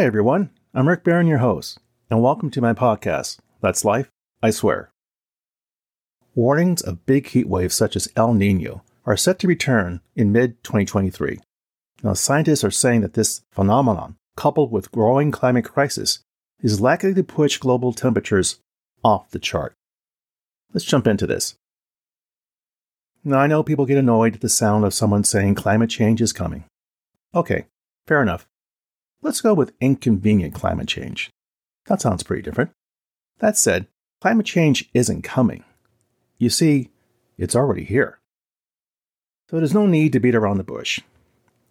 Hi, everyone. I'm Rick Barron, your host, and welcome to my podcast, That's Life, I Swear. Warnings of big heat waves such as El Nino are set to return in mid 2023. Now, scientists are saying that this phenomenon, coupled with growing climate crisis, is likely to push global temperatures off the chart. Let's jump into this. Now, I know people get annoyed at the sound of someone saying climate change is coming. Okay, fair enough. Let's go with inconvenient climate change. That sounds pretty different. That said, climate change isn't coming. You see, it's already here. So there's no need to beat around the bush.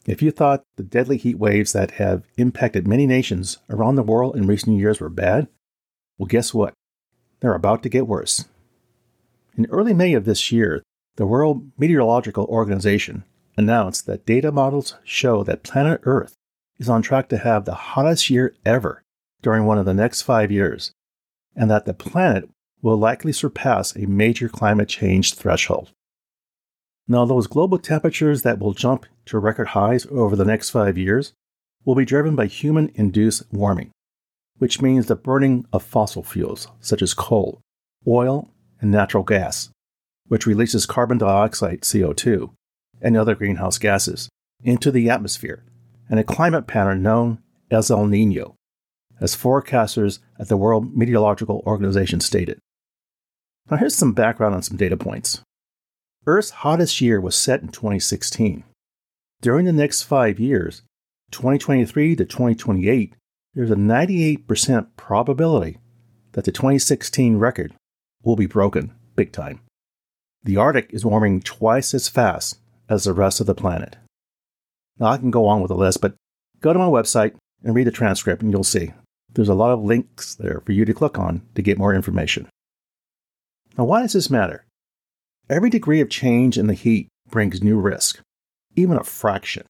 If you thought the deadly heat waves that have impacted many nations around the world in recent years were bad, well, guess what? They're about to get worse. In early May of this year, the World Meteorological Organization announced that data models show that planet Earth is on track to have the hottest year ever during one of the next five years, and that the planet will likely surpass a major climate change threshold. Now, those global temperatures that will jump to record highs over the next five years will be driven by human induced warming, which means the burning of fossil fuels such as coal, oil, and natural gas, which releases carbon dioxide, CO2, and other greenhouse gases into the atmosphere, and a climate pattern known as El Nino, as forecasters at the World Meteorological Organization stated. Now, here's some background on some data points. Earth's hottest year was set in 2016. During the next five years, 2023 to 2028, there's a 98% probability that the 2016 record will be broken big time. The Arctic is warming twice as fast as the rest of the planet. Now, I can go on with the list, but go to my website and read the transcript, and you'll see there's a lot of links there for you to click on to get more information. Now, why does this matter? Every degree of change in the heat brings new risk, even a fraction.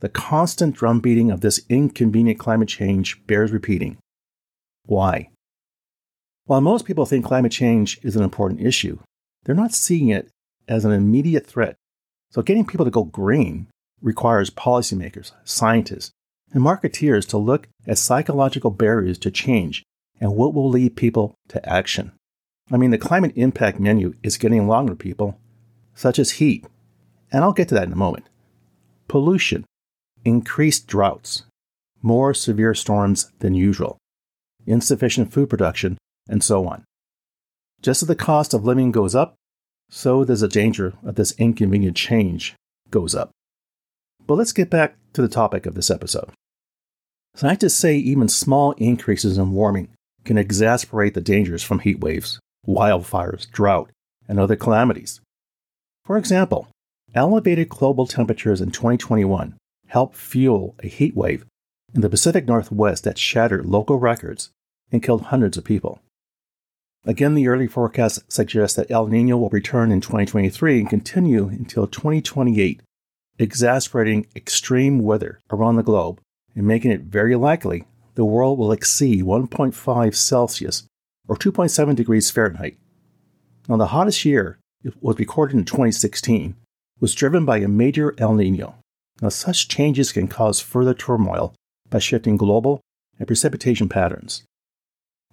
The constant drumbeating of this inconvenient climate change bears repeating. Why? While most people think climate change is an important issue, they're not seeing it as an immediate threat. So, getting people to go green requires policymakers, scientists, and marketeers to look at psychological barriers to change and what will lead people to action. I mean, the climate impact menu is getting longer, people, such as heat, and I'll get to that in a moment, pollution, increased droughts, more severe storms than usual, insufficient food production, and so on. Just as the cost of living goes up, so does the danger of this inconvenient change goes up. But let's get back to the topic of this episode. Scientists say even small increases in warming can exacerbate the dangers from heat waves, wildfires, drought, and other calamities. For example, elevated global temperatures in 2021 helped fuel a heat wave in the Pacific Northwest that shattered local records and killed hundreds of people. Again, the early forecast suggests that El Nino will return in 2023 and continue until 2028, exacerbating extreme weather around the globe and making it very likely the world will exceed 1.5 Celsius or 2.7 degrees Fahrenheit. Now, the hottest year was recorded in 2016 was driven by a major El Nino. Now, such changes can cause further turmoil by shifting global and precipitation patterns.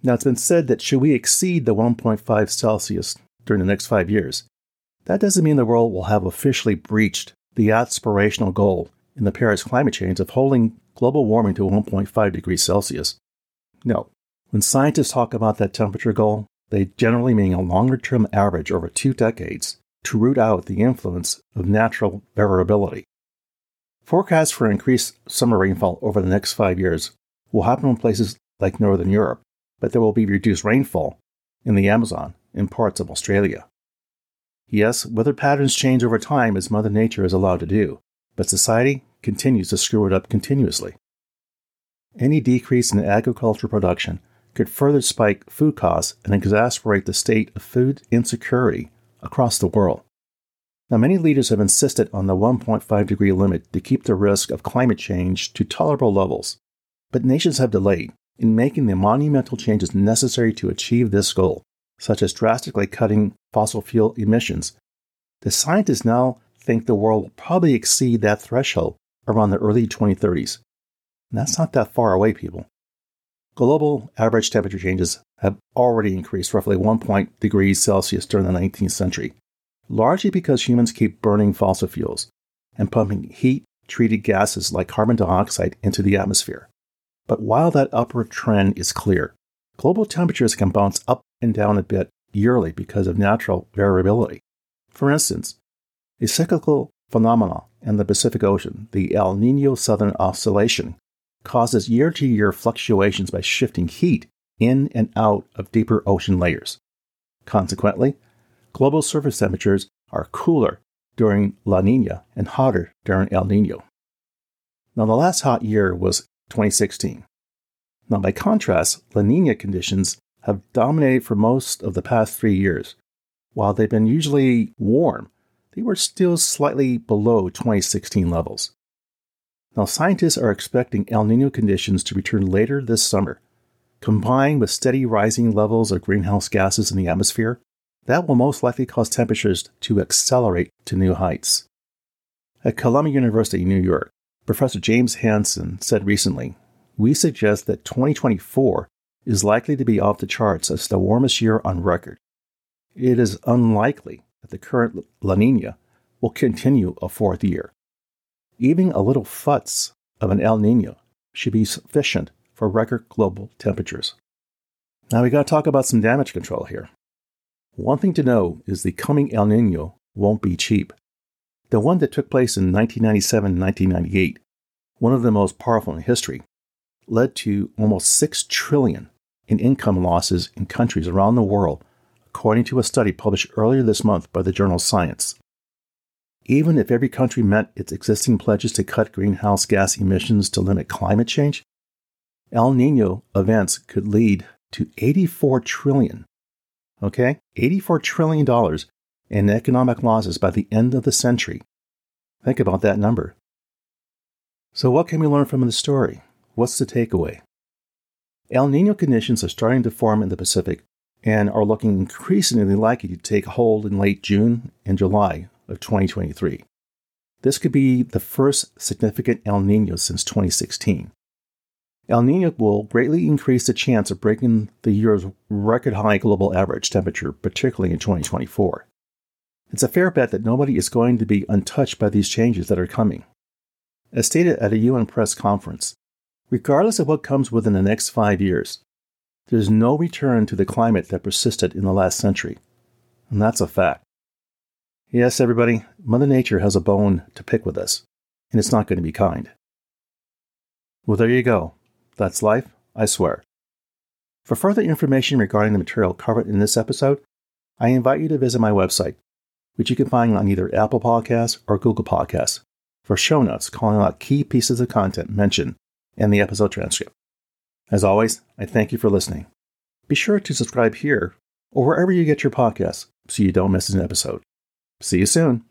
Now, it's been said that should we exceed the 1.5 Celsius during the next five years, that doesn't mean the world will have officially breached the aspirational goal in the Paris climate change of holding global warming to 1.5 degrees Celsius. No, when scientists talk about that temperature goal, they generally mean a longer term average over two decades to root out the influence of natural variability. Forecasts for increased summer rainfall over the next five years will happen in places like Northern Europe, but there will be reduced rainfall in the Amazon and parts of Australia. Yes, weather patterns change over time as Mother Nature is allowed to do, but society continues to screw it up continuously. Any decrease in agricultural production could further spike food costs and exacerbate the state of food insecurity across the world. Now, many leaders have insisted on the 1.5 degree limit to keep the risk of climate change to tolerable levels, but nations have delayed in making the monumental changes necessary to achieve this goal, such as drastically cutting fossil fuel emissions. The scientists now think the world will probably exceed that threshold around the early 2030s. And that's not that far away, people. Global average temperature changes have already increased roughly 1 point degrees Celsius during the 19th century, largely because humans keep burning fossil fuels and pumping heat treated gases like carbon dioxide into the atmosphere. But while that upward trend is clear, global temperatures can bounce up and down a bit yearly because of natural variability. For instance, a cyclical phenomenon in the Pacific Ocean, the El Nino Southern Oscillation, causes year to year fluctuations by shifting heat in and out of deeper ocean layers. Consequently, global surface temperatures are cooler during La Nina and hotter during El Nino. Now, the last hot year was 2016. Now, by contrast, La Nina conditions have dominated for most of the past three years. While they've been usually warm, they were still slightly below 2016 levels. Now, scientists are expecting El Nino conditions to return later this summer. Combined with steady rising levels of greenhouse gases in the atmosphere, that will most likely cause temperatures to accelerate to new heights. At Columbia University New York, Professor James Hansen said recently, We suggest that 2024 is likely to be off the charts as the warmest year on record. It is unlikely that the current La Nina will continue a fourth year. Even a little futz of an El Nino should be sufficient for record global temperatures. Now we got to talk about some damage control here. One thing to know is the coming El Nino won't be cheap. The one that took place in 1997 1998, one of the most powerful in history, led to almost 6 trillion in income losses in countries around the world, according to a study published earlier this month by the journal Science. Even if every country met its existing pledges to cut greenhouse gas emissions to limit climate change, El Nino events could lead to 84 trillion, okay? 84 trillion dollars in economic losses by the end of the century. Think about that number. So what can we learn from the story? What's the takeaway? El Nino conditions are starting to form in the Pacific and are looking increasingly likely to take hold in late June and July of 2023. This could be the first significant El Nino since 2016. El Nino will greatly increase the chance of breaking the year's record high global average temperature, particularly in 2024. It's a fair bet that nobody is going to be untouched by these changes that are coming. As stated at a UN press conference, regardless of what comes within the next five years, there's no return to the climate that persisted in the last century. And that's a fact. Yes, everybody, Mother Nature has a bone to pick with us, and it's not going to be kind. Well, there you go. That's life, I swear. For further information regarding the material covered in this episode, I invite you to visit my website, which you can find on either Apple Podcasts or Google Podcasts, for show notes calling out key pieces of content mentioned in the episode transcript. As always, I thank you for listening. Be sure to subscribe here or wherever you get your podcasts so you don't miss an episode. See you soon.